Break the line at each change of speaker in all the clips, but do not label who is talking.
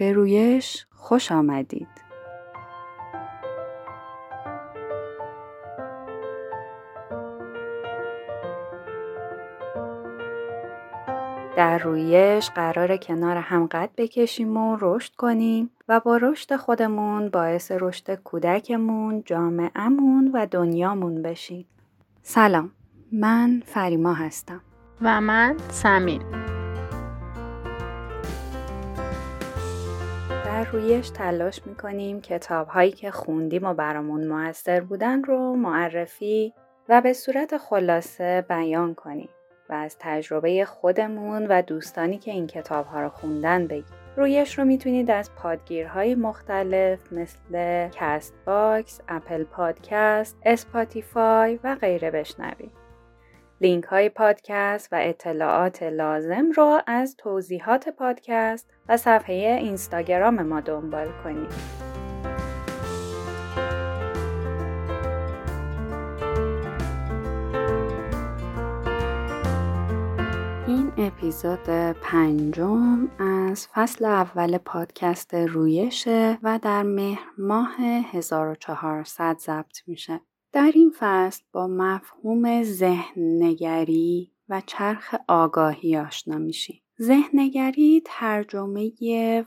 به رویش خوش آمدید. در رویش قرار کنار هم قد بکشیم و رشد کنیم و با رشد خودمون باعث رشد کودکمون، جامعهمون و دنیامون بشیم. سلام، من فریما هستم.
و من سمین.
رویش تلاش می‌کنیم کتاب هایی که خوندیم و برامون موثر بودن رو معرفی و به صورت خلاصه بیان کنیم و از تجربه خودمون و دوستانی که این کتاب ها رو خوندن بگیم. رویش رو می‌تونید از پادگیرهای مختلف مثل Castbox، Apple Podcast، Spotify و غیره بشنوید. لینک های پادکست و اطلاعات لازم رو از توضیحات پادکست و صفحه اینستاگرام ما دنبال کنید. این اپیزود پنجم از فصل اول پادکست رویشه و در مهر ماه 1400 ضبط میشه. در این فصل با مفهوم ذهن نگری و چرخ آگاهی آشنا میشیم. ذهنگری ترجمه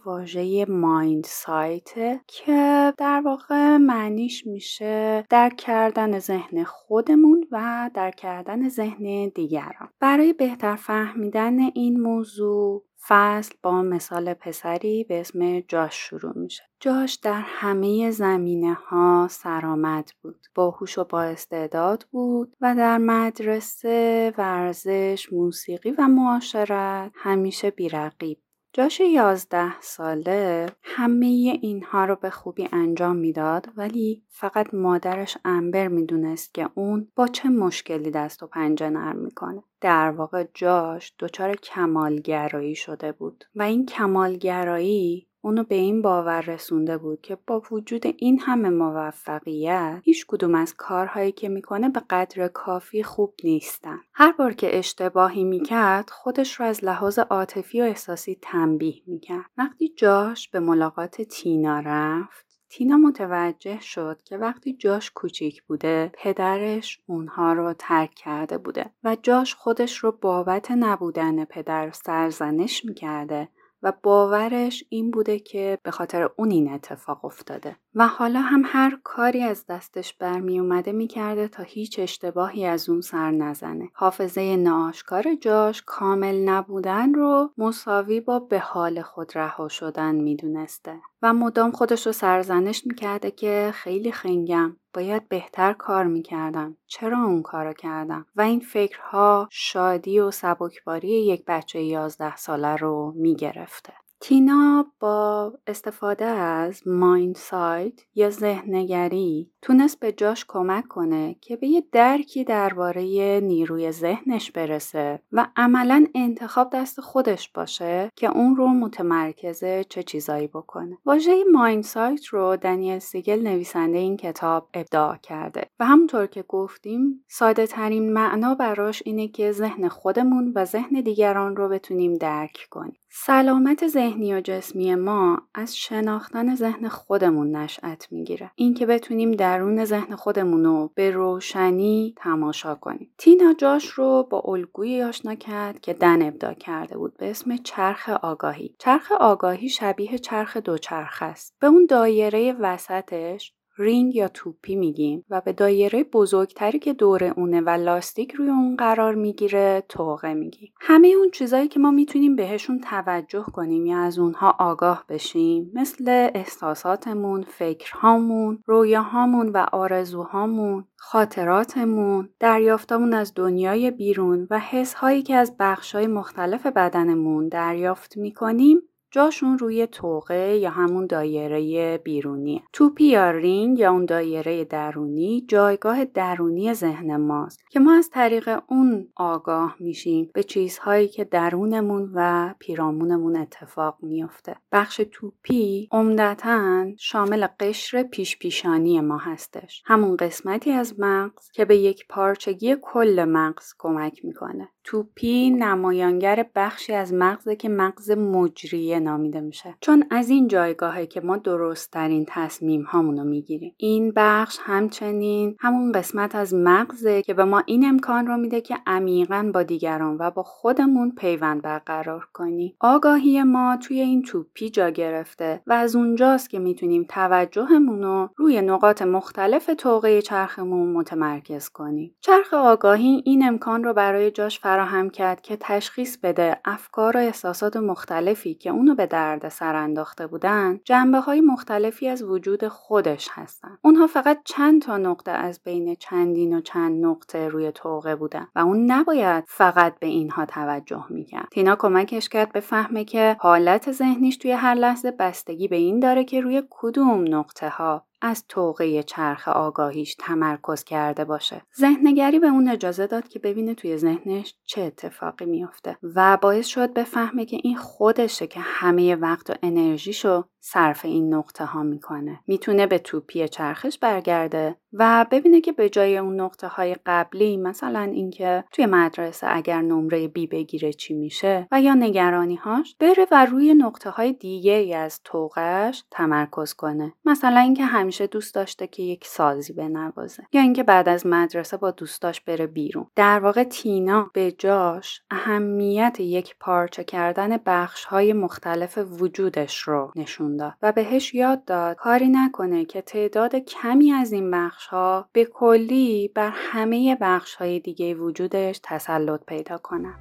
واژه مایند سایت که در واقع معنیش میشه درک کردن ذهن خودمون و درک کردن ذهن دیگران. برای بهتر فهمیدن این موضوع فصل با مثال پسری به اسم جاش شروع میشه. جاش در همه زمینه ها سرآمد بود. باهوش و با استعداد بود و در مدرسه، ورزش، موسیقی و معاشرت همیشه بیرقیب جاش یازده ساله همه اینها رو به خوبی انجام می‌داد ولی فقط مادرش انبر می‌دونست که اون با چه مشکلی دست و پنجه نرم می‌کنه. در واقع جاش دچار کمالگرایی شده بود و این کمالگرایی اونو به این باور رسونده بود که با وجود این همه موفقیت هیچ کدوم از کارهایی که می‌کنه به قدر کافی خوب نیستن. هر بار که اشتباهی می‌کرد خودش رو از لحاظ عاطفی و احساسی تنبیه می‌کرد. وقتی جاش به ملاقات تینا رفت تینا متوجه شد که وقتی جاش کوچیک بوده پدرش اونها رو ترک کرده بوده و جاش خودش رو بابت نبودن پدر سرزنش می‌کرده و باورش این بوده که به خاطر اون این اتفاق افتاده و حالا هم هر کاری از دستش برمی اومده می کرده تا هیچ اشتباهی از اون سر نزنه. حافظه ناشکار جاش کامل نبودن رو مساوی با به حال خود رها شدن می دونسته. و مدام خودش رو سرزنش می‌کرده که خیلی خنگم باید بهتر کار می‌کردم. چرا اون کارو کردم؟ و این فکرها شادی و سبکباری یک بچه یازده ساله رو می‌گرفته. تینا با استفاده از مایند سایت یا ذهنگری تونست به جاش کمک کنه که به یه درکی درباره نیروی ذهنش برسه و عملا انتخاب دست خودش باشه که اون رو متمرکز چه چیزایی بکنه. واژه مایند سایت رو دنیل سیگل نویسنده این کتاب ابداع کرده و همونطور که گفتیم ساده ترین معنا براش اینه که ذهن خودمون و ذهن دیگران رو بتونیم درک کنیم. سلامت ذهنی و جسمی ما از شناختن ذهن خودمون نشأت می‌گیره. اینکه بتونیم درون ذهن خودمون رو به روشنی تماشا کنیم. تینا جاش رو با الگویی آشنا کرد که دن ابدا کرده بود به اسم چرخ آگاهی. چرخ آگاهی شبیه چرخ دوچرخ است. به اون دایره وسطش رینگ یا توپی میگیم و به دایره بزرگتری که دور اونه و لاستیک روی اون قرار می‌گیره توقه میگیم. همه اون چیزایی که ما می‌تونیم بهشون توجه کنیم یا از اونها آگاه بشیم مثل احساساتمون فکرهامون رویاهامون و آرزوهامون خاطراتمون دریافتامون از دنیای بیرون و حسهایی که از بخشهای مختلف بدنمون دریافت می‌کنیم جاشون روی توقه یا همون دایره بیرونی. توپی یا رینگ یا اون دایره درونی جایگاه درونی ذهن ماست که ما از طریق اون آگاه میشیم به چیزهایی که درونمون و پیرامونمون اتفاق میفته بخش توپی عمدتا شامل قشر پیش پیشانی ما هستش. همون قسمتی از مغز که به یک پارچگی کل مغز کمک می‌کنه. توپی نمایانگر بخشی از مغزه که مغز مجریه نامیده میشه. چون از این جایگاهه که ما درستترین تصمیم هامونو می‌گیریم. این بخش همچنین همون قسمت از مغزه که به ما این امکان رو میده که عمیقا با دیگران و با خودمون پیوند برقرار کنیم. آگاهی ما توی این توپی جا گرفته و از اونجاست که می‌تونیم توجهمون رو روی نقاط مختلف توقه چرخمون متمرکز کنیم. چرخ آگاهی این امکان رو برای جاش فراهم کرد که تشخیص بده افکار و احساسات مختلفی که اونو به درد سر انداخته بودن جنبه های مختلفی از وجود خودش هستن. اونها فقط چند تا نقطه از بین چندین و چند نقطه روی توقه بودن و اون نباید فقط به اینها توجه می‌کرد. تینا کمکش کرد به فهمه که حالت ذهنیش توی هر لحظه بستگی به این داره که روی کدوم نقطه ها از توقه چرخ آگاهیش تمرکز کرده باشه. ذهنگری به اون اجازه داد که ببینه توی ذهنش چه اتفاقی میافته و باعث شد بفهمه که این خودشه که همه وقت و انرژیشو صرف این نقطه ها می‌کنه. می‌تونه به توپی چرخش برگرده و ببینه که به جای اون نقطه های قبلی مثلا اینکه توی مدرسه اگر نمره بی بگیره چی میشه و یا نگرانی هاش بره و روی نقطه های دیگه از توقش تمرکز کنه. مثلا اینکه همیشه دوست داشته که یک سازی بنوازه یا اینکه بعد از مدرسه با دوستاش بره بیرون در واقع تینا به جاش اهمیت یک پارچه کردن بخش های مختلف وجودش رو نشون داد و بهش یاد داد کاری نکنه که تعداد کمی از این بخش ها به کلی بر همه بخش های دیگه وجودش تسلط پیدا کنه.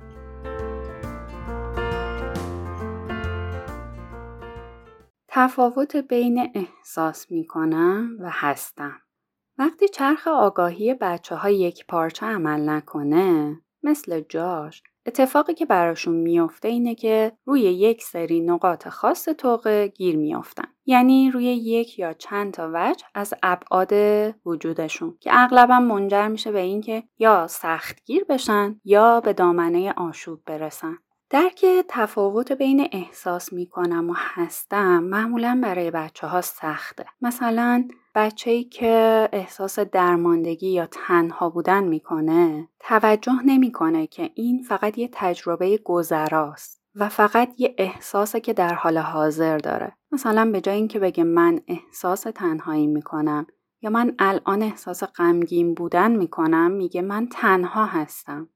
تفاوت بین احساس می‌کنم و هستم وقتی چرخ آگاهی بچه ها یک پارچه عمل نکنه مثل جاش اتفاقی که براشون میافته اینه که روی یک سری نقاط خاص توقه گیر میافتن یعنی روی یک یا چند تا وجه از ابعاد وجودشون که اغلبا منجر میشه به اینکه یا سختگیر بشن یا به دامنه آشوب برسن درک تفاوت بین احساس می‌کنم و هستم معمولا برای بچه ها سخته. مثلا بچه ای که احساس درماندگی یا تنها بودن می‌کنه توجه نمی‌کنه که این فقط یه تجربه گذراست و فقط یه احساسه که در حال حاضر داره. مثلا به جای اینکه بگه من احساس تنهایی می‌کنم یا من الان احساس غمگین بودن می‌کنم میگه من تنها هستم.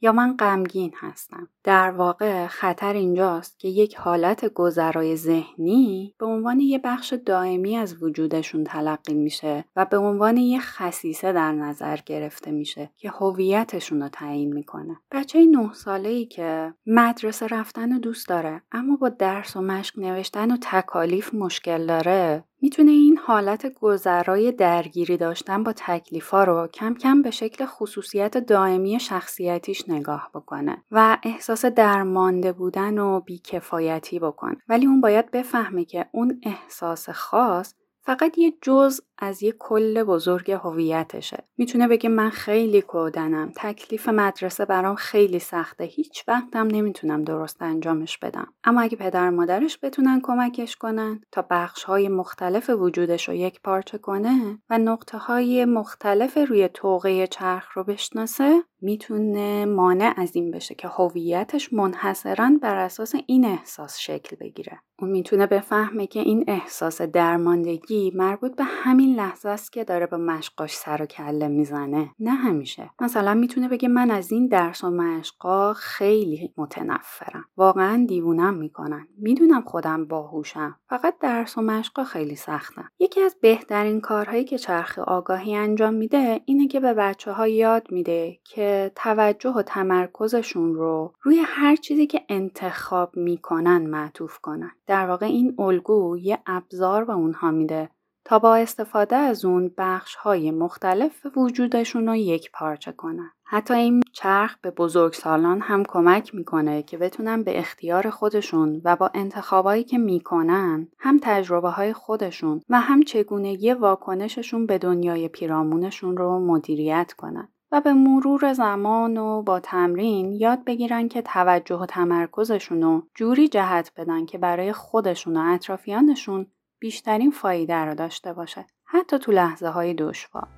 یا من غمگین هستم. در واقع خطر اینجاست که یک حالت گذرای ذهنی به عنوان یه بخش دائمی از وجودشون تلقی میشه و به عنوان یه خصیصه در نظر گرفته میشه که هویتشون رو تعیین می‌کنه. بچه نه ساله ای که مدرسه رفتن رو دوست داره اما با درس و مشق نوشتن و تکالیف مشکل داره می‌تونه این حالت گذرای درگیری داشتن با تکلیفا رو کم کم به شکل خصوصیت دائمی شخصیتیش نگاه بکنه و احساس درمانده بودن و بیکفایتی بکنه ولی اون باید بفهمه که اون احساس خاص فقط یه جز از یه کل بزرگ هویتشه. می‌تونه بگه من خیلی کودنم. تکلیف مدرسه برام خیلی سخته. هیچ وقتم نمی‌تونم درست انجامش بدم. اما اگه پدر مادرش بتونن کمکش کنن تا بخش های مختلف وجودش رو یک پارچه کنه و نقطه های مختلف روی توقه چرخ رو بشناسه می‌تونه مانع از این بشه که هویتش منحصرا بر اساس این احساس شکل بگیره. اون می‌تونه بفهمه که این احساس درماندگی مربوط به همین لحظه است که داره با مشقاش سر و کله می‌زنه. نه همیشه. مثلا می‌تونه بگه من از این درس و مشقا خیلی متنفرم. واقعا دیوونم می‌کنن. می‌دونم خودم باهوشم. فقط درس و مشقا خیلی سختم یکی از بهترین کارهایی که چرخ آگاهی انجام میده اینه که به بچه ها یاد میده که توجه و تمرکزشون رو روی هر چیزی که انتخاب می‌کنن معطوف کنن. در واقع این الگو یه ابزار به اونها میده تا با استفاده از اون بخش های مختلف وجودشون رو یک پارچه کنن. حتی این چرخ به بزرگسالان هم کمک می‌کنه که بتونن به اختیار خودشون و با انتخابایی که می‌کنن هم تجربه های خودشون و هم چگونگی واکنششون به دنیای پیرامونشون رو مدیریت کنن. و به مرور زمان و با تمرین یاد بگیرن که توجه و تمرکزشون رو جوری جهت بدن که برای خودشون و اطرافیانشون بیشترین فایده را داشته باشه حتی تو لحظه های دشوار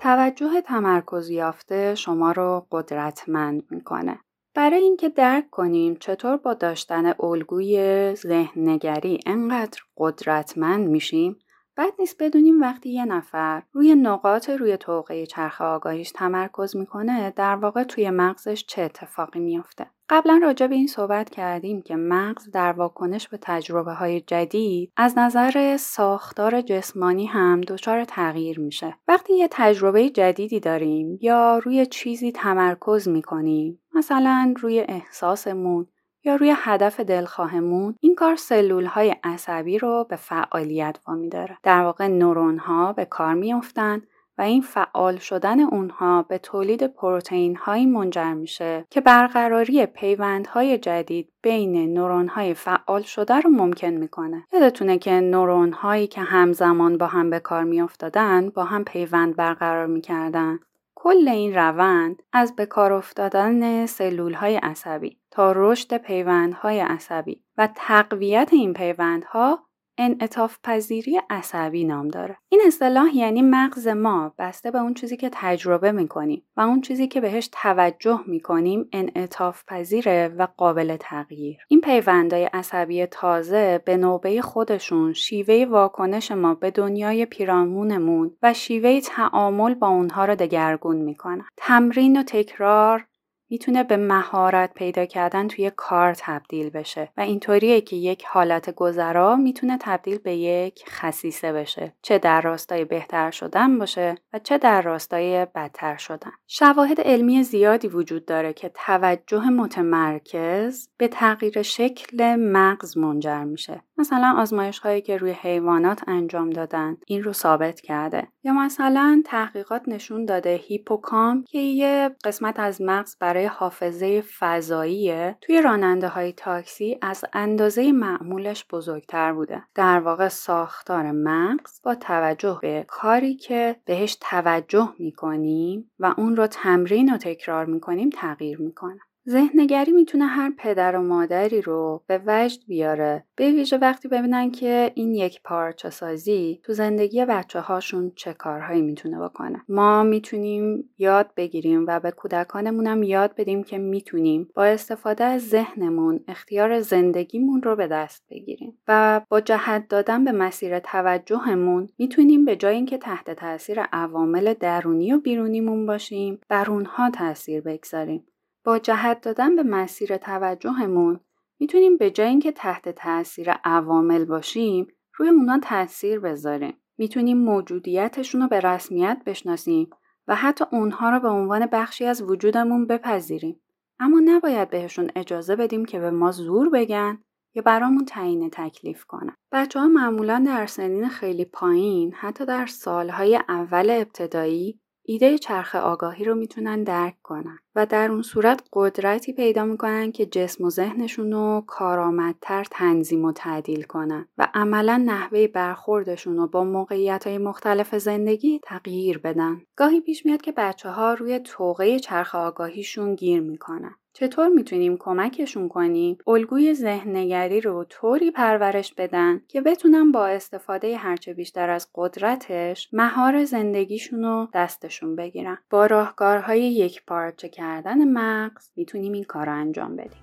توجه تمرکز یافته شما رو قدرتمند می‌کنه. برای اینکه درک کنیم چطور با داشتن الگوی ذهن نگری انقدر قدرتمند میشیم بد نیست بدونیم وقتی یه نفر روی نقاط روی توقعه چرخ آگاهیش تمرکز می‌کنه در واقع توی مغزش چه اتفاقی میافته. قبلا راجع به این صحبت کردیم که مغز در واکنش به تجربه های جدید از نظر ساختار جسمانی هم دچار تغییر میشه. وقتی یه تجربه جدیدی داریم یا روی چیزی تمرکز می‌کنیم مثلا روی احساسمون یا روی هدف دلخواهمون این کار سلول های عصبی رو به فعالیت وامی داره. در واقع نورون ها به کار میافتند و این فعال شدن اونها به تولید پروتئین هایی منجر میشه که برقراری پیوندهای جدید بین نورون های فعال شده رو ممکن می‌کنه. یادتونه که نورون هایی که همزمان با هم به کار میافتادن با هم پیوند برقرار می‌کردن. کل این روند از به کار افتادن سلول های عصبی تا رشد پیوندهای عصبی و تقویت این پیوندها انعطاف پذیری عصبی نام داره. این اصطلاح یعنی مغز ما بسته به اون چیزی که تجربه می‌کنیم و اون چیزی که بهش توجه می‌کنیم انعطاف پذیره و قابل تغییر. این پیوندهای عصبی تازه به نوبه خودشون شیوه واکنش ما به دنیای پیرامونمون و شیوه تعامل با اونها رو دگرگون می‌کنن. تمرین و تکرار می‌تونه به مهارت پیدا کردن توی کار تبدیل بشه و اینطوریه که یک حالت گذرا می‌تونه تبدیل به یک خصیصه بشه. چه در راستای بهتر شدن باشه و چه در راستای بدتر شدن. شواهد علمی زیادی وجود داره که توجه متمرکز به تغییر شکل مغز منجر میشه. مثلا آزمایش هایی که روی حیوانات انجام دادن این رو ثابت کرده. یا مثلا تحقیقات نشون داده هیپوکام که یه قسمت از مغز برای حافظه فضاییه توی راننده های تاکسی از اندازه معمولش بزرگتر بوده. در واقع ساختار مغز با توجه به کاری که بهش توجه می‌کنیم و اون رو تمرین و تکرار می‌کنیم تغییر می‌کنه. ذهنگری می‌تونه هر پدر و مادری رو به وجد بیاره. به ویژه وقتی ببینن که این یک پارچه سازی تو زندگی بچه هاشون چه کارهایی می‌تونه بکنه. ما می‌تونیم یاد بگیریم و به کودکانمون هم یاد بدیم که می‌تونیم با استفاده از ذهنمون اختیار زندگیمون رو به دست بگیریم. و با جهت دادن به مسیر توجهمون می‌تونیم به جای اینکه تحت تاثیر عوامل درونی و بیرونیمون باشیم بر اونها تاثیر بگذاریم. با جهت دادن به مسیر توجهمون می‌تونیم به جای اینکه تحت تاثیر عوامل باشیم روی اونا تاثیر بذاریم. می‌تونیم موجودیتشون رو به رسمیت بشناسیم و حتی اونها رو به عنوان بخشی از وجودمون بپذیریم. اما نباید بهشون اجازه بدیم که به ما زور بگن یا برامون تعیین تکلیف کنن. بچه ها معمولا در سنین خیلی پایین حتی در سالهای اول ابتدایی ایده چرخ آگاهی رو می‌تونن درک کنن و در اون صورت قدرتی پیدا می‌کنن که جسم و ذهنشون رو کارآمدتر تنظیم و تعدیل کنن و عملا نحوه برخوردشون رو با موقعیت های مختلف زندگی تغییر بدن. گاهی پیش میاد که بچه ها روی توقه چرخ آگاهیشون گیر می‌کنن. چطور می‌تونیم کمکشون کنیم؟ الگوی ذهنگری رو طوری پرورش بدن که بتونن با استفاده هرچه بیشتر از قدرتش مهار زندگیشون رو دستشون بگیرن. با راهکارهای یک پارچه کردن مغز می‌تونیم این کار انجام بدیم.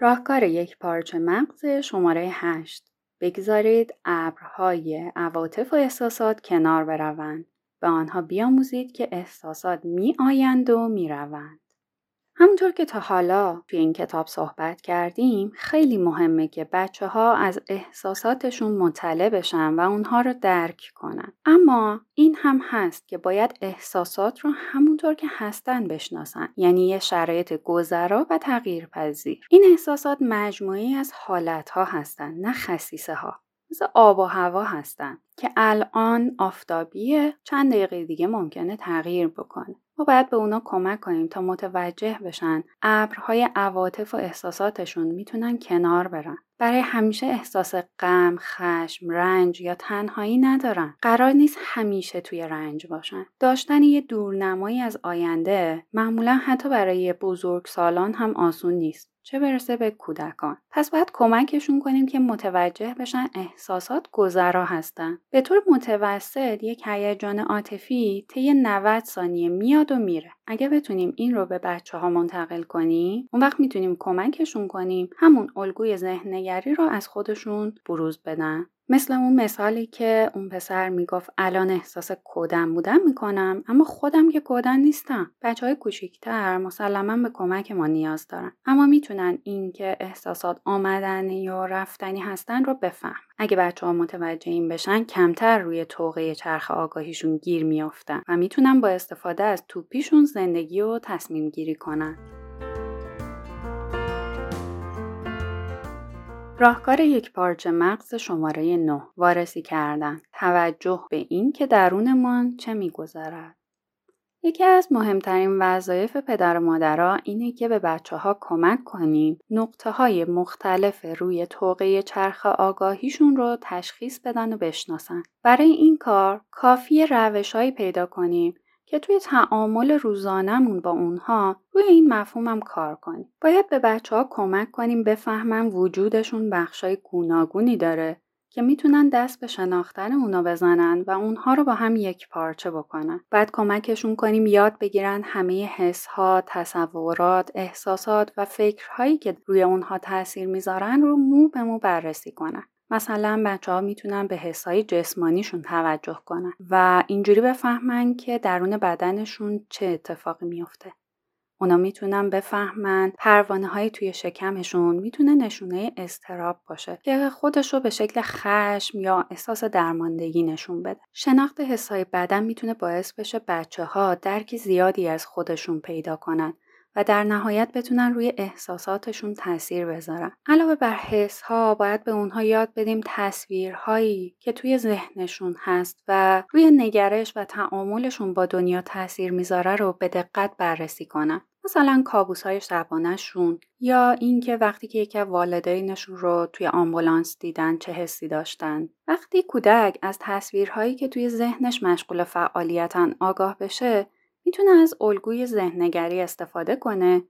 راهکار یک پارچه مغز؟ شماره 8 بگذارید ابرهای عواطف و احساسات کنار بروند. به آنها بیاموزید که احساسات می آیند و می روند. همونطور که تا حالا توی این کتاب صحبت کردیم خیلی مهمه که بچه ها از احساساتشون مطلع بشن و اونها رو درک کنن. اما این هم هست که باید احساسات رو همونطور که هستن بشناسن یعنی یه شرایط گذرا و تغییر پذیر. این احساسات مجموعی از حالت ها هستن نه خصیصه ها. مثل آب و هوا هستن که الان آفتابیه چند دقیقه دیگه ممکنه تغییر بکنه ما باید به اونا کمک کنیم تا متوجه بشن ابرهای عواطف و احساساتشون می‌تونن کنار برن برای همیشه احساس غم، خشم، رنج یا تنهایی ندارن. قرار نیست همیشه توی رنج باشن. داشتن یه دورنمایی از آینده معمولا حتی برای بزرگ سالان هم آسون نیست. چه برسه به کودکان. پس باید کمکشون کنیم که متوجه بشن احساسات گذرا هستن. به طور متوسط یک هیجان عاطفی طی 90 ثانیه میاد و میره. اگه بتونیم این رو به بچه ها منتقل کنیم اون وقت می‌تونیم کمکشون کنیم همون الگوی ذهننگری رو از خودشون بروز بدن. مثل اون مثالی که اون پسر می‌گفت الان احساس کودن بودن می‌کنم اما خودم که کودن نیستم. بچه های کوچیکتر مسلما به کمک ما نیاز دارن. اما می‌تونن اینکه احساسات آمدنی یا رفتنی هستن رو بفهم اگه بچه ها متوجه این بشن کمتر روی توقه چرخ آگاهیشون گیر میافتن و می‌تونن با استفاده از توپیشون زندگی و تصمیم گیری کنن. راهکار یک پارچه مغز شماره 9 وارسی کردن توجه به این که درونمان چه میگذرد یکی از مهمترین وظایف پدر و مادرها اینه که به بچه ها کمک کنیم نقطه های مختلف روی توقه چرخ آگاهیشون رو تشخیص بدن و بشناسن. برای این کار کافی روشهایی پیدا کنیم که توی تعامل روزانهمون با اونها روی این مفهومم کار کنیم. باید به بچه ها کمک کنیم بفهمن وجودشون بخشای گوناگونی داره که می‌تونن دست به شناختن اونا بزنن و اونها رو با هم یک پارچه بکنن. بعد کمکشون کنیم یاد بگیرن همه حسها، تصورات، احساسات و فکرهایی که روی اونها تاثیر می‌ذارن رو مو به مو بررسی کنن. مثلا بچه ها می‌تونن به حسای جسمانیشون توجه کنن و اینجوری بفهمن که درون بدنشون چه اتفاقی میافته. اونا می‌تونن بفهمن پروانه های توی شکمشون می‌تونه نشونه استراب باشه که خودش رو به شکل خشم یا احساس درماندگی نشون بده. شناخت حسای بدن می‌تونه باعث بشه بچه ها درک زیادی از خودشون پیدا کنن و در نهایت بتونن روی احساساتشون تاثیر بذارن. علاوه بر حس ها باید به اونها یاد بدیم تصویرهایی که توی ذهنشون هست و روی نگرش و تعاملشون با دنیا تاثیر می‌ذاره رو به دقت بررسی کنن. مثلا کابوس های شبانهشون یا اینکه وقتی که یکی والدینشون رو توی آمبولانس دیدن چه حسی داشتن وقتی کودک از تصویرهایی که توی ذهنش مشغول فعالیتن آگاه بشه می‌تونه از الگوی ذهنگری استفاده کنه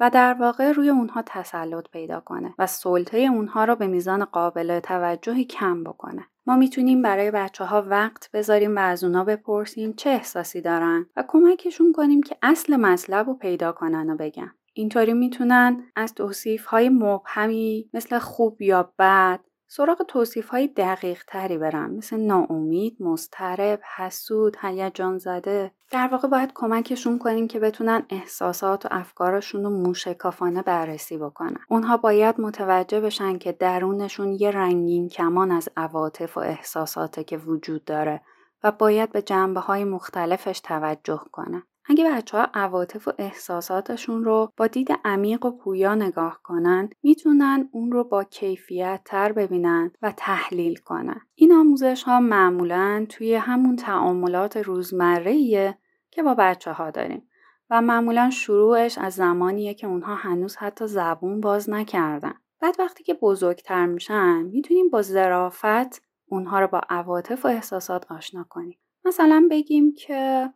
و در واقع روی اونها تسلط پیدا کنه و سلطه اونها رو به میزان قابل توجهی کم بکنه. ما می‌تونیم برای بچه ها وقت بذاریم و از اونا بپرسیم چه احساسی دارن و کمکشون کنیم که اصل مطلب رو پیدا کنن و بگن. اینطوری می‌تونن از توصیف های مبهمی مثل خوب یا بد سراغ توصیف های دقیق تری برم مثل ناامید، مضطرب، حسود، هیجان زده در واقع باید کمکشون کنیم که بتونن احساسات و افکارشون رو موشکافانه بررسی بکنن. اونها باید متوجه بشن که درونشون یه رنگین کمان از عواطف و احساساته که وجود داره و باید به جنبه های مختلفش توجه کنن. اگه بچه ها عواطف و احساساتشون رو با دید عمیق و پویا نگاه کنن می‌تونن اون رو با کیفیت تر ببینن و تحلیل کنن. این آموزش ها معمولا توی همون تعاملات روزمره که با بچه ها داریم و معمولا شروعش از زمانیه که اونها هنوز حتی زبون باز نکردن. بعد وقتی که بزرگتر میشن می‌تونیم با ظرافت اونها رو با عواطف و احساسات آشنا کنیم. مثلا بگیم که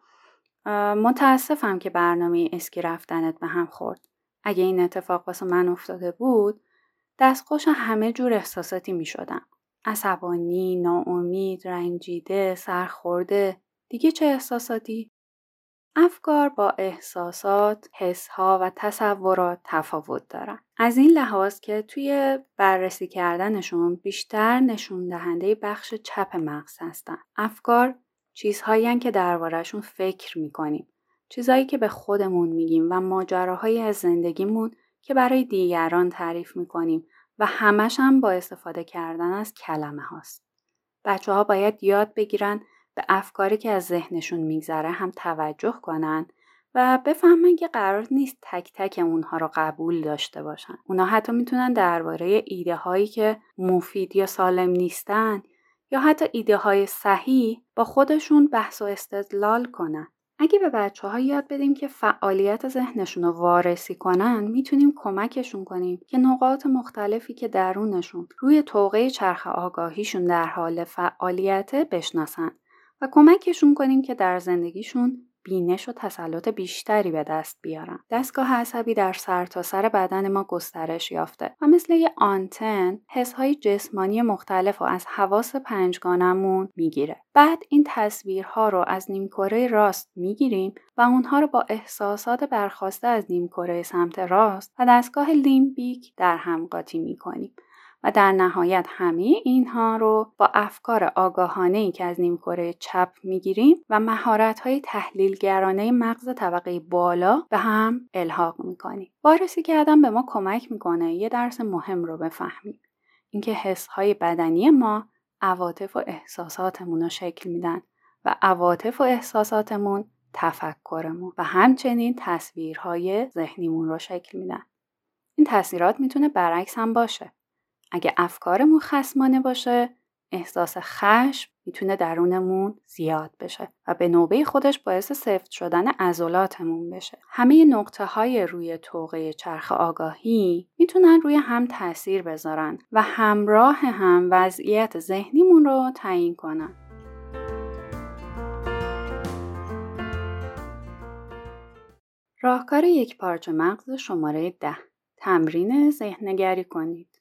متاسفم که برنامه اسکی رفتنت به هم خورد. اگه این اتفاق واسه من افتاده بود دستخوش همه جور احساساتی می شدم. عصبانی، ناامید، رنجیده، سرخورده. دیگه چه احساساتی؟ افکار با احساسات، حسها و تصورات تفاوت دارن. از این لحاظ که توی بررسی کردنشون بیشتر نشون دهنده بخش چپ مغز هستن. افکار چیزهایی که دربارهشون فکر می‌کنیم. چیزهایی که به خودمون میگیم و ماجراهایی از زندگیمون که برای دیگران تعریف می‌کنیم و همش هم با استفاده کردن از کلمه هاست. بچه ها باید یاد بگیرن به افکاری که از ذهنشون میگذره هم توجه کنن و بفهمن که قرار نیست تک تک اونها رو قبول داشته باشن. اونا حتی می‌تونن درباره ایده هایی که مفید یا سالم نیستن یا حتی ایده های صحیح با خودشون بحث و استدلال کنن. اگه به بچه ها یاد بدیم که فعالیت ذهنشون رو وارسی کنن می‌تونیم کمکشون کنیم که نقاط مختلفی که درونشون روی توقع چرخ آگاهیشون در حال فعالیت بشناسن و کمکشون کنیم که در زندگیشون بینش و تسلط بیشتری به دست بیارن. دستگاه عصبی در سرتاسر سر بدن ما گسترش یافته و مثل یه آنتن حسهای جسمانی مختلف و از حواس پنجگانمون می‌گیره. بعد این تصویرها رو از نیمکره راست می‌گیریم و اونها رو با احساسات برخواسته از نیمکره سمت راست و دستگاه لیمبیک در هم قاطی می‌کنیم. و در نهایت همه اینها رو با افکار آگاهانه ای که از نیمکره چپ می‌گیریم و مهارت های تحلیلگرانه مغز طبقه بالا به هم الحاق می‌کنیم. وارسی کردن به ما کمک می‌کنه یه درس مهم رو بفهمیم. اینکه حس های بدنی ما عواطف و احساساتمون رو شکل میدن و عواطف و احساساتمون تفکرمون و همچنین تصویرهای ذهنیمون رو شکل میدن. این تاثیرات می‌تونه برعکس هم باشه. اگه افکارمون خسمانه باشه احساس خشم می‌تونه درونمون زیاد بشه و به نوبه خودش باعث سفت شدن عضلاتمون بشه. همه نقطه های روی توقه چرخ آگاهی می‌تونن روی هم تاثیر بذارن و همراه هم وضعیت ذهنیمون رو تعیین کنن. راهکار یک پارچه مغز شماره ده تمرین ذهنگری کنید.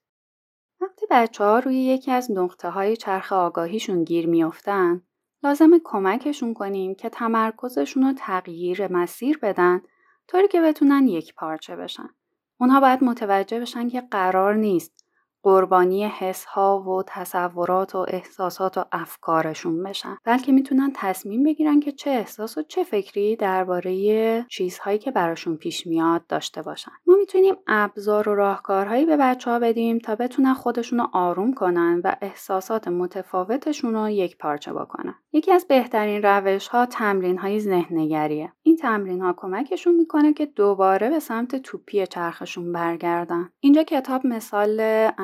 وقتی بچه ها روی یکی از نقطه های چرخ آگاهیشون گیر میافتن لازم کمکشون کنیم که تمرکزشون رو تغییر مسیر بدن طوری که بتونن یک پارچه بشن. اونها باید متوجه بشن که قرار نیست قربانی حس ها و تصورات و احساسات و افکارشون بشن. بلکه می‌تونن تصمیم بگیرن که چه احساس و چه فکری درباره چیزهایی که براشون پیش میاد داشته باشن. ما می‌تونیم ابزار و راهکارهایی به بچه ها بدیم تا بتونن خودشون رو آروم کنن و احساسات متفاوتشون رو یک پارچه بکنن. یکی از بهترین روش ها تمرین های ذهن این تمرین ها کمکشون می‌کنه که دوباره به سمت توپی چرخشون برگردن. اینجا کتاب مثال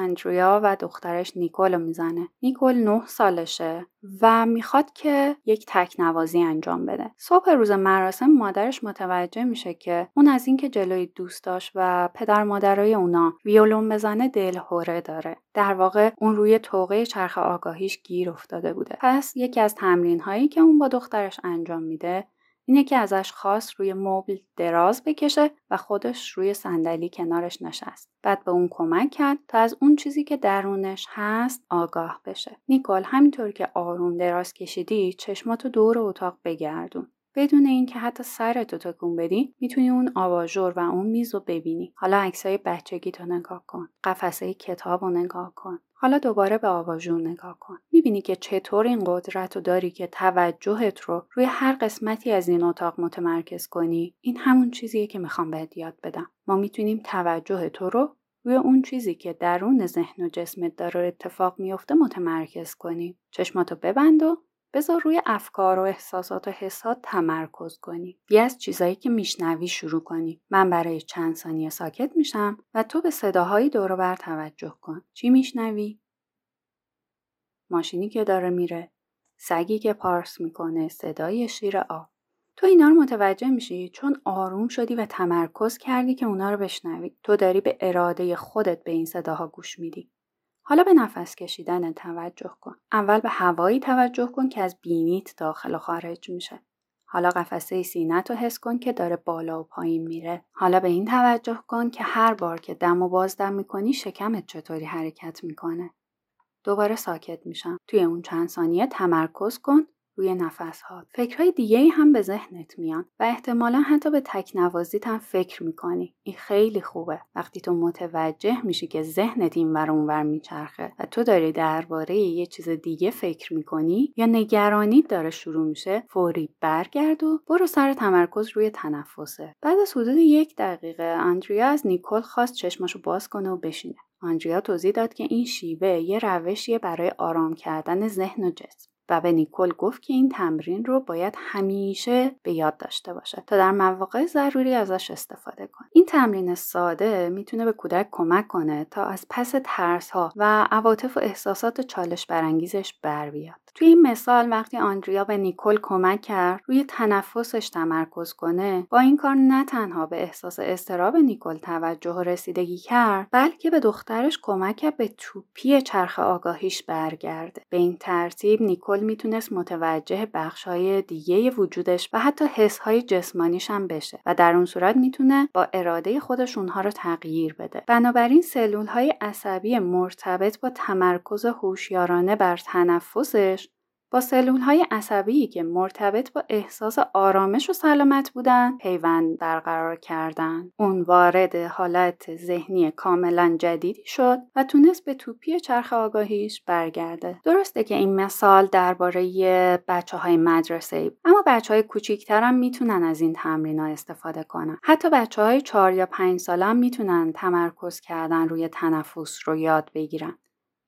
اندریا و دخترش نیکول می‌زنه. نیکول نه سالشه و می‌خواد که یک تکنوازی انجام بده. صبح روز مراسم مادرش متوجه میشه که اون از اینکه جلوی دوستاش و پدر مادرای اونا ویولون بزنه دلهوره داره. در واقع اون روی توقه چرخ آگاهیش گیر افتاده بوده. پس یکی از تمرین هایی که اون با دخترش انجام میده اینه که ازش خواست روی مبل دراز بکشه و خودش روی صندلی کنارش نشست. بعد به اون کمک کرد تا از اون چیزی که درونش هست آگاه بشه. نیکول همینطور که آروم دراز کشیدی چشماتو دور اتاق بگردون. بدون اینکه حتی سرتو تکون بدی می‌تونی اون آواژور و اون میز رو ببینی حالا عکسای بچگی تو نگاه کن قفسه کتاب رو نگاه کن حالا دوباره به آواژور نگاه کن. می‌بینی که چطور این قدرت رو داری که توجهت رو روی هر قسمتی از این اتاق متمرکز کنی؟ این همون چیزیه که می‌خوام بهت یاد بدم. ما می‌تونیم توجه تو رو روی اون چیزی که درون ذهن و جسمت داره اتفاق میفته متمرکز کنیم. چشماتو ببند و بذار روی افکار و احساسات و حسات تمرکز کنی. بیا از چیزایی که میشنوی شروع کنی. من برای چند ثانیه ساکت میشم و تو به صداهایی دور بر توجه کن. چی میشنوی؟ ماشینی که داره میره. سگی که پارس می‌کنه. صدای شیر آب. تو اینا رو متوجه میشی چون آروم شدی و تمرکز کردی که اونا رو بشنوی. تو داری به اراده خودت به این صداها گوش میدی. حالا به نفس کشیدن توجه کن. اول به هوایی توجه کن که از بینیت داخل و خارج میشه. حالا قفسه سینت رو حس کن که داره بالا و پایین میره. حالا به این توجه کن که هر بار که دم و بازدم می‌کنی شکمت چطوری حرکت می‌کنه. دوباره ساکت میشم. توی اون چند ثانیه تمرکز کن روی نفس ها فکرهای دیگه هم به ذهنت میان و احتمالا حتی به تکنوازیت هم فکر می‌کنی. این خیلی خوبه. وقتی تو متوجه میشی که ذهنت این ور اونور میچرخه و تو داری درباره یه چیز دیگه فکر می‌کنی یا نگرانیت داره شروع میشه فوری برگرد و برو سر تمرکز روی تنفسه. بعد از حدود یک دقیقه اندریا از نیکل خواست چشماشو باز کنه و بشینه. آندریا توضیح داد که این شیوه یه روشیه برای آرام کردن ذهن و جسم. و به نیکل گفت که این تمرین رو باید همیشه به یاد داشته باشه تا در مواقع ضروری ازش استفاده کنه. این تمرین ساده می‌تونه به کودک کمک کنه تا از پس ترس ها و عواطف و احساسات چالش برانگیزش بر بیاد. توی این مثال وقتی آندریا به نیکل کمک کرد روی تنفسش تمرکز کنه با این کار نه تنها به احساس استراب نیکل توجه و رسیدگی کرد بلکه به دخترش کمک کرد به توپی چرخ آگاهیش برگرده. به این ترتیب نیکل می‌تونست متوجه بخشهای دیگه وجودش و حتی حسهای جسمانیش هم بشه و در اون صورت می‌تونه با اراده خودش اونها رو تغییر بده. بنابراین سلول های عصبی مرتبط با تمرکز هوشیارانه بر تنفسش با سلول های عصبی که مرتبط با احساس آرامش و سلامت بودن پیوند برقرار کردن. اون وارد حالت ذهنی کاملا جدیدی شد و تونست به توپی چرخ آگاهیش برگرده. درسته که این مثال درباره بچه های مدرسه ای اما بچه های کوچیکتر هم می‌تونن از این تمرین ها استفاده کنن. حتی بچه های چهار یا پنج ساله هم می‌تونن تمرکز کردن روی تنفس رو یاد بگیرن.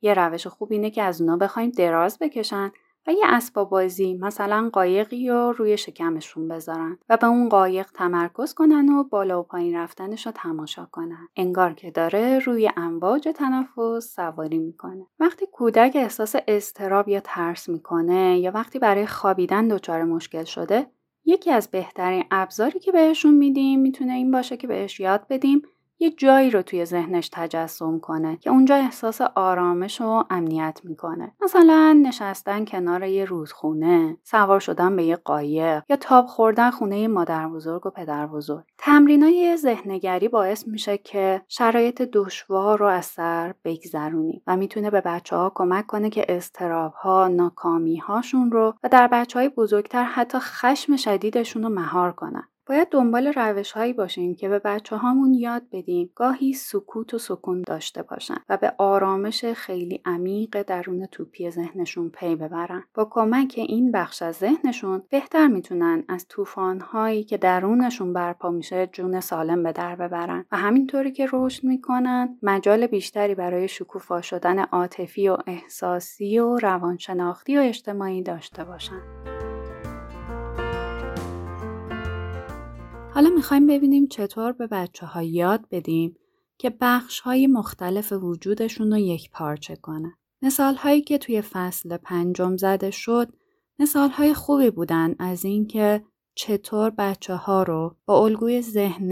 یه روش خوب اینه که از اونا بخوایم دراز بکشن و یه اسباب بازی مثلا قایقی رو روی شکمشون بذارن و به اون قایق تمرکز کنن و بالا و پایین رفتنش رو تماشا کنن. انگار که داره روی امواج تنفس سواری می‌کنه. وقتی کودک احساس استراب یا ترس می‌کنه یا وقتی برای خوابیدن دچار مشکل شده یکی از بهترین ابزاری که بهشون میدیم می‌تونه این باشه که بهش یاد بدیم یه جایی رو توی ذهنش تجسم کنه که اونجا احساس آرامش و امنیت می‌کنه. مثلا نشستن کنار یه رودخونه سوار شدن به یه قایق یا تاب خوردن خونه مادر بزرگ و پدر بزرگ. تمرینای ذهنگری باعث میشه که شرایط دشوار رو از سر بگذرونیم و می‌تونه به بچه ها کمک کنه که استراب ها ناکامی هاشون رو و در بچه های بزرگتر حتی خشم شدیدشون رو مهار کنن. باید دنبال روش هایی باشیم که به بچه هامون یاد بدیم گاهی سکوت و سکون داشته باشن و به آرامش خیلی عمیق درون توپی ذهنشون پی ببرن. با کمک این بخش از ذهنشون بهتر می‌تونن از طوفان هایی که درونشون برپا میشه جون سالم به در ببرن و همینطوری که رشد می‌کنن مجال بیشتری برای شکوفا شدن عاطفی و احساسی و روانشناختی و اجتماعی داشته باشن. حالا می‌خوایم ببینیم چطور به بچه ها یاد بدیم که بخش های مختلف وجودشون رو یک پارچه کنن. مثال هایی که توی فصل پنجم زده شد مثال های خوبی بودن از اینکه چطور بچه ها رو با الگوی ذهن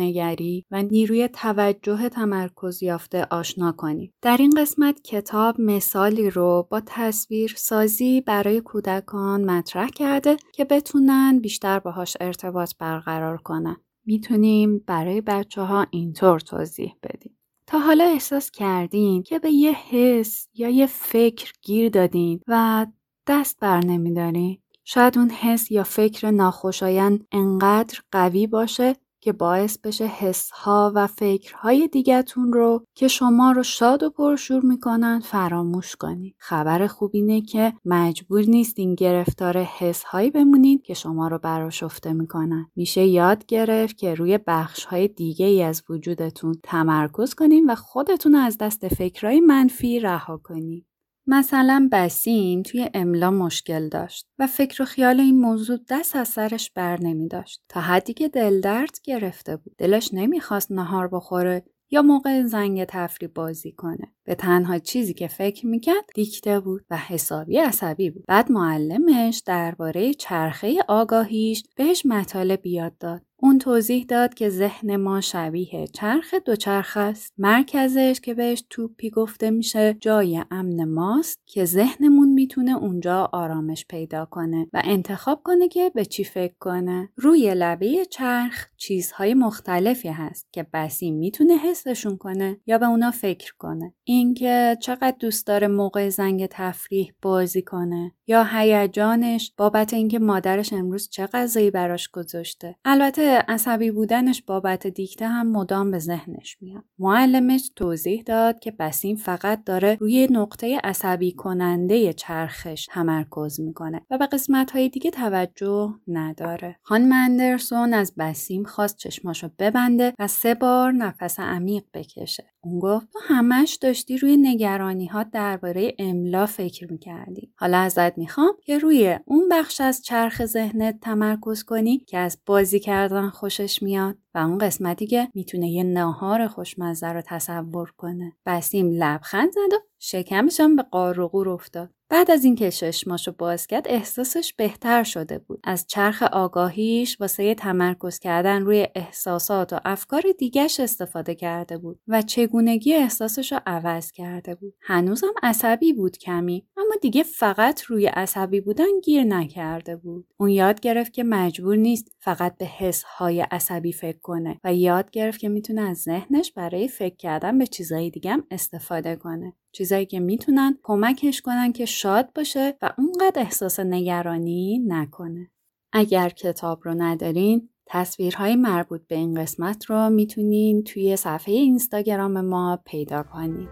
و نیروی توجه تمرکز یافته آشنا کنیم. در این قسمت کتاب مثالی رو با تصویر سازی برای کودکان مطرح کرده که بتونن بیشتر باهاش ارتباط برقرار کنن. می‌تونیم برای بچه ها اینطور توضیح بدیم. تا حالا احساس کردین که به یه حس یا یه فکر گیر دادین و دست بر نمیدارین؟ شاید اون حس یا فکر ناخوشایند انقدر قوی باشه که باعث بشه حسها و فکرهای دیگتون رو که شما رو شاد و پرشور می‌کنن فراموش کنید. خبر خوب اینه که مجبور نیستین گرفتار حسهایی بمونید که شما رو براشفته می‌کنن. میشه یاد گرفت که روی بخشهای دیگه ای از وجودتون تمرکز کنین و خودتون از دست فکرهای منفی رها کنید. مثلا بسیم توی املا مشکل داشت و فکر و خیال این موضوع دست از سرش بر نمی داشت. تا حدی که دل درد گرفته بود. دلش نمی‌خواست نهار بخوره یا موقع زنگ تفریح بازی کنه. به تنها چیزی که فکر می‌کرد دیکته بود و حسابی عصبی بود. بعد معلمش درباره چرخه آگاهیش بهش مطالب یاد داد. اون توضیح داد که ذهن ما شبیه چرخ دوچرخ است. مرکزش که بهش توپی گفته میشه جای امن ماست که ذهنمون می‌تونه اونجا آرامش پیدا کنه و انتخاب کنه که به چی فکر کنه. روی لبه چرخ چیزهای مختلفی هست که بسی می‌تونه حسشون کنه یا به اونا فکر کنه. اینکه چقدر دوست داره موقع زنگ تفریح بازی کنه یا هیجانش بابت اینکه مادرش امروز چه غذایی براش گذاشته. البته عصبی بودنش بابت دیکته هم مدام به ذهنش میاد. معلمش توضیح داد که بسیم فقط داره روی نقطه عصبی کننده چرخش تمرکز می‌کنه و به قسمت های دیگه توجه نداره. هان مندرسون از بسیم خواست چشماشو ببنده و سه بار نفس عمیق بکشه. اون گفت تو همش داشتی روی نگرانی ها درباره املا فکر می‌کردی. حالا ازت می‌خوام که روی اون بخش از چرخ ذهنت تمرکز کنی که از بازی کردن خوشش میاد و اون قسمتی که می‌تونه یه ناهار خوشمزه رو تصور کنه. بسیم لبخند زد و شکمشم به قار و افتاد. بعد از اینکه چشماشو باز کرد احساسش بهتر شده بود. از چرخ آگاهیش واسه تمرکز کردن روی احساسات و افکار دیگش استفاده کرده بود و چگونگی احساسش رو عوض کرده بود. هنوزم عصبی بود کمی اما دیگه فقط روی عصبی بودن گیر نکرده بود. اون یاد گرفت که مجبور نیست فقط به حسهای عصبی فکر کنه و یاد گرفت که می‌تونه از ذهنش برای فکر کردن به چیزهای دیگه هم استفاده کنه. چیزایی که می‌تونن کمکش کنن که شاد باشه و اونقدر احساس نگرانی نکنه. اگر کتاب رو ندارین تصویرهای مربوط به این قسمت رو می‌تونین توی صفحه اینستاگرام ما پیدا کنید.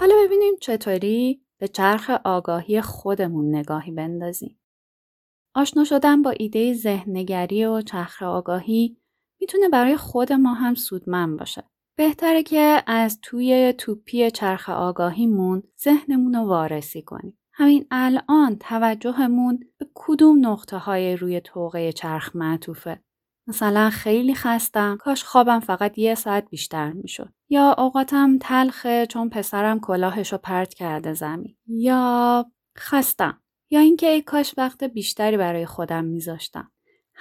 حالا ببینیم چطوری به چرخ آگاهی خودمون نگاهی بندازیم. آشنا شدن با ایده ذهنگری و چرخ آگاهی می‌تونه برای خود ما هم سودمند باشه. بهتره که از توی توپی چرخ آگاهیمون ذهنمون رو وارسی کنیم. همین الان توجهمون به کدوم نقطه های روی توقه چرخ معطوفه. مثلا خیلی خستم کاش خوابم فقط یه ساعت بیشتر می‌شد یا اوقاتم تلخه چون پسرم کلاهشو پرت کرده زمین یا خستم یا اینکه ای کاش وقت بیشتری برای خودم میذاشتم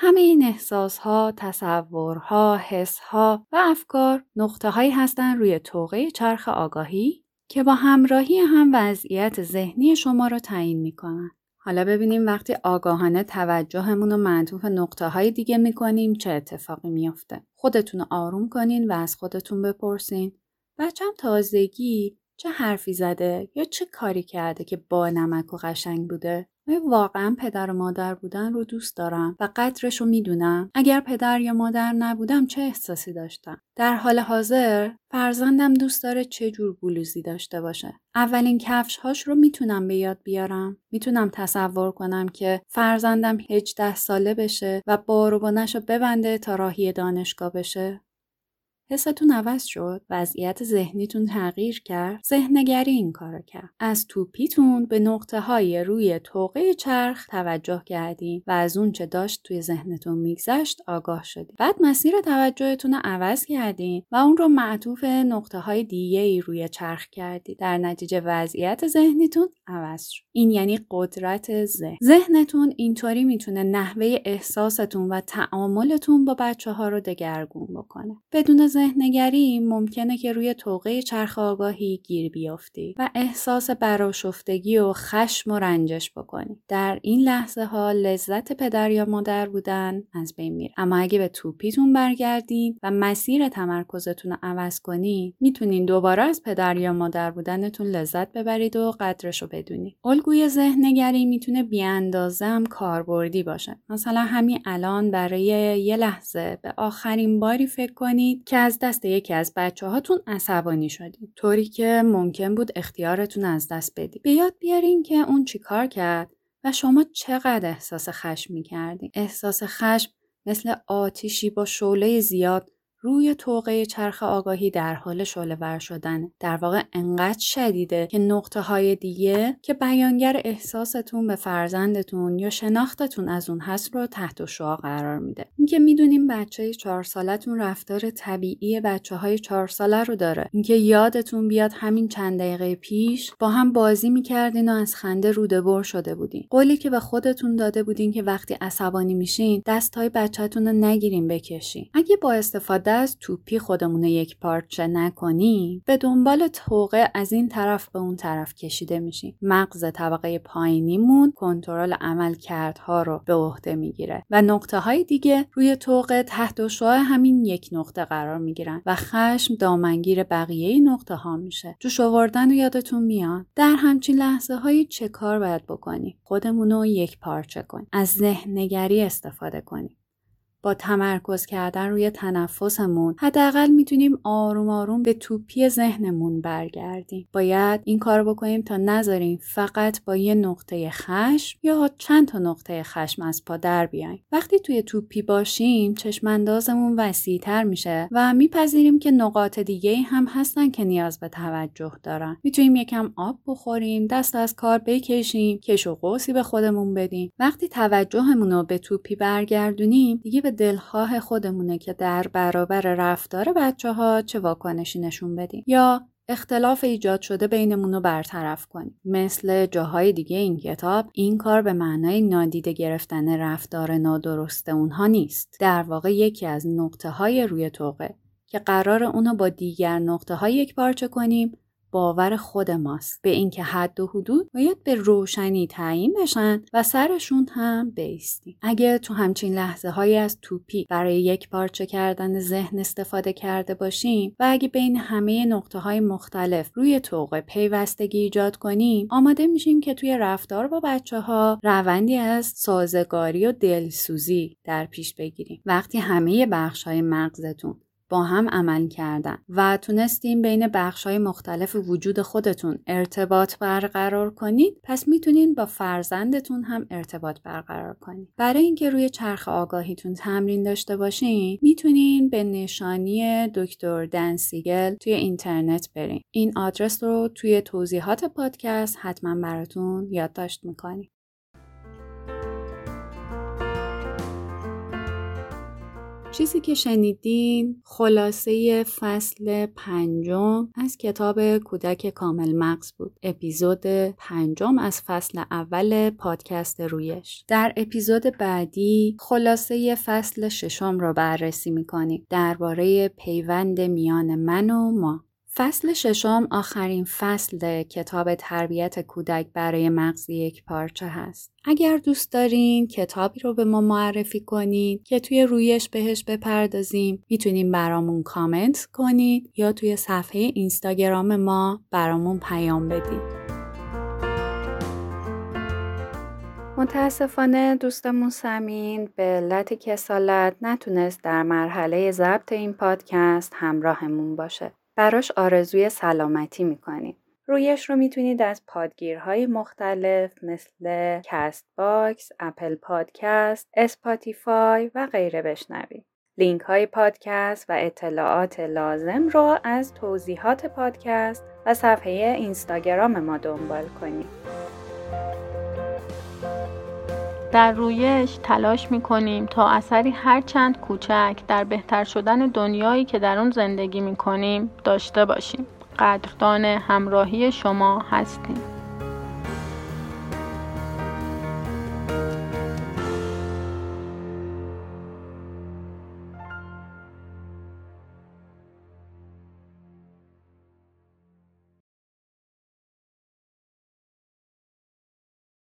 همه این احساسها، تصورها، حسها و افکار نقطه هایی هستن روی توقه چرخ آگاهی که با همراهی هم وضعیت ذهنی شما را تعیین می‌کنن. حالا ببینیم وقتی آگاهانه توجهمون رو معطوف نقطه های دیگه می‌کنیم چه اتفاقی میافته. خودتون آروم کنین و از خودتون بپرسین بچم تازگی چه حرفی زده یا چه کاری کرده که با نمک و قشنگ بوده آیا واقعا پدر و مادر بودن رو دوست دارم و قدرش رو می‌دونم. اگر پدر یا مادر نبودم چه احساسی داشتم؟ در حال حاضر فرزندم دوست داره چه جور بلوزی داشته باشه. اولین کفش هاش رو می‌تونم به یاد بیارم. می‌تونم تصور کنم که فرزندم 18 ساله بشه و باروبانش رو ببنده تا راهی دانشگاه بشه. حستون عوض شد وضعیت ذهنیتون تغییر کرد ذهنگری این کارو کرد. از توپیتون به نقطه های روی توقه چرخ توجه کردین و از اون چه داشت توی ذهنتون میگذشت آگاه شدید بعد مسیر توجهتون رو عوض کردین و اون رو معطوف نقطه های دیگه ای روی چرخ کردید در نتیجه وضعیت ذهنیتون عوض شد. این یعنی قدرت ذهن. ذهنتون اینطوری می‌تونه نحوه احساستون و تعاملتون با بچه ها رو دگرگون بکنه. بدون ذهنگری ممکنه که روی توقه چرخ آگاهی گیر بیافتی و احساس براشفتگی و خشم و رنجش بکنی. در این لحظه ها لذت پدر یا مادر بودن از بین میره. اما اگه به توپیتون برگردین و مسیر تمرکزتون رو عوض کنی می‌تونین دوباره از پدر یا مادر بودنتون لذت ببرید و قدرش رو بدونید. الگوی ذهنگری می‌تونه بیاندازه هم کاربردی باشه. مثلا همین الان برای یه لحظه به آخرین باری فکر کنید که از دست یکی از بچه هاتون عصبانی شدید طوری که ممکن بود اختیارتون از دست بدید به یاد بیارین که اون چیکار کرد و شما چقدر احساس خشم می کردین. احساس خشم مثل آتیشی با شعله زیاد روی توقه چرخ آگاهی در حال شعله ور شدن در واقع انقدر شدیده که نقطه های دیگه که بیانگر احساستون به فرزندتون یا شناختتون از اون هست رو تحت شعا قرار میده. اینکه می‌دونیم بچه چهار سالتون رفتار طبیعی بچه های چهار ساله رو داره. اینکه یادتون بیاد همین چند دقیقه پیش با هم بازی می‌کردین و از خنده روده بر شده بودین. قولی که به خودتون داده بودین که وقتی عصبانی میشین دستهای بچهتون رو نگیرین بکشین. اگه با استفاده از توپی خودمون یک پارچه نکنیم به دنبال توقه از این طرف به اون طرف کشیده میشیم. مغز طبقه پایینیمون کنترل عمل کردها رو به عهده می‌گیره و نقطه های دیگه روی توقه تحت شعاع همین یک نقطه قرار می‌گیرن و خشم دامنگیر بقیه نقطه ها میشه. جوش آوردن و یادتون میاد؟ در همچین لحظه های چه کار باید بکنیم خودمون رو یک پارچه کنیم از ذهن نگری استفاده کنیم با تمرکز کردن روی تنفسمون حداقل می‌تونیم آروم آروم به توپی ذهنمون برگردیم. باید این کار بکنیم تا نذاریم فقط با یه نقطه خشم یا چند تا نقطه خشم از پا در بیایم. وقتی توی توپی باشیم چشم اندازمون وسیعتر میشه و میپذیریم که نقاط دیگه هم هستن که نیاز به توجه دارن. می‌تونیم یکم آب بخوریم دست از کار بکشیم کش و قوسی به خودمون بدیم. وقتی توجهمون رو به توپی برگردونیم دیگه دلخواه خودمونه که در برابر رفتار بچه ها چه واکنشی نشون بدیم یا اختلاف ایجاد شده بینمون رو برطرف کنیم. مثل جاهای دیگه این کتاب این کار به معنای نادیده گرفتن رفتار نادرست اونها نیست. در واقع یکی از نقطه های روی توقه که قرار اونو با دیگر نقطه های یک پارچه کنیم باور خود ماست. به اینکه حد و حدود باید به روشنی تعیین بشن و سرشون هم بیستیم. اگه تو همچین لحظه های از توپی برای یک پارچه کردن ذهن استفاده کرده باشیم و اگه بین همه نقطه های مختلف روی توقع پیوستگی ایجاد کنیم آماده میشیم که توی رفتار با بچه ها روندی از سازگاری و دلسوزی در پیش بگیریم. وقتی همه بخش های مغزتون با هم عمل کردن و تونستیم بین بخش های مختلف وجود خودتون ارتباط برقرار کنید پس می‌تونین با فرزندتون هم ارتباط برقرار کنید. برای اینکه روی چرخ آگاهیتون تمرین داشته باشین می‌تونین به نشانی دکتر دنسیگل توی اینترنت برین. این آدرس رو توی توضیحات پادکست حتما براتون یادداشت می‌کنیم. چیزی که شنیدین خلاصه فصل پنجم از کتاب کودک کامل مغز بود. اپیزود پنجم از فصل اول پادکست رویش. در اپیزود بعدی خلاصه فصل ششم را بررسی می‌کنیم. درباره پیوند میان من و ما. فصل ششم آخرین فصل کتاب تربیت کودک برای مغز یک پارچه هست. اگر دوست دارین کتابی رو به ما معرفی کنید که توی رویش بهش بپردازیم می‌تونیم برامون کامنت کنید یا توی صفحه اینستاگرام ما برامون پیام بدید. متاسفانه دوستمون سمین به علت کسالت نتونست در مرحله ضبط این پادکست همراهمون باشه. براش آرزوی سلامتی می‌کنیم. رویش رو می‌تونید از پادگیرهای مختلف مثل Castbox، Apple Podcast، Spotify و غیره بشنوید. لینک های پادکست و اطلاعات لازم رو از توضیحات پادکست و صفحه اینستاگرام ما دنبال کنید.
در رویش تلاش می کنیم تا اثری هرچند کوچک در بهتر شدن دنیایی که در اون زندگی می کنیم داشته باشیم. قدردان همراهی شما هستیم.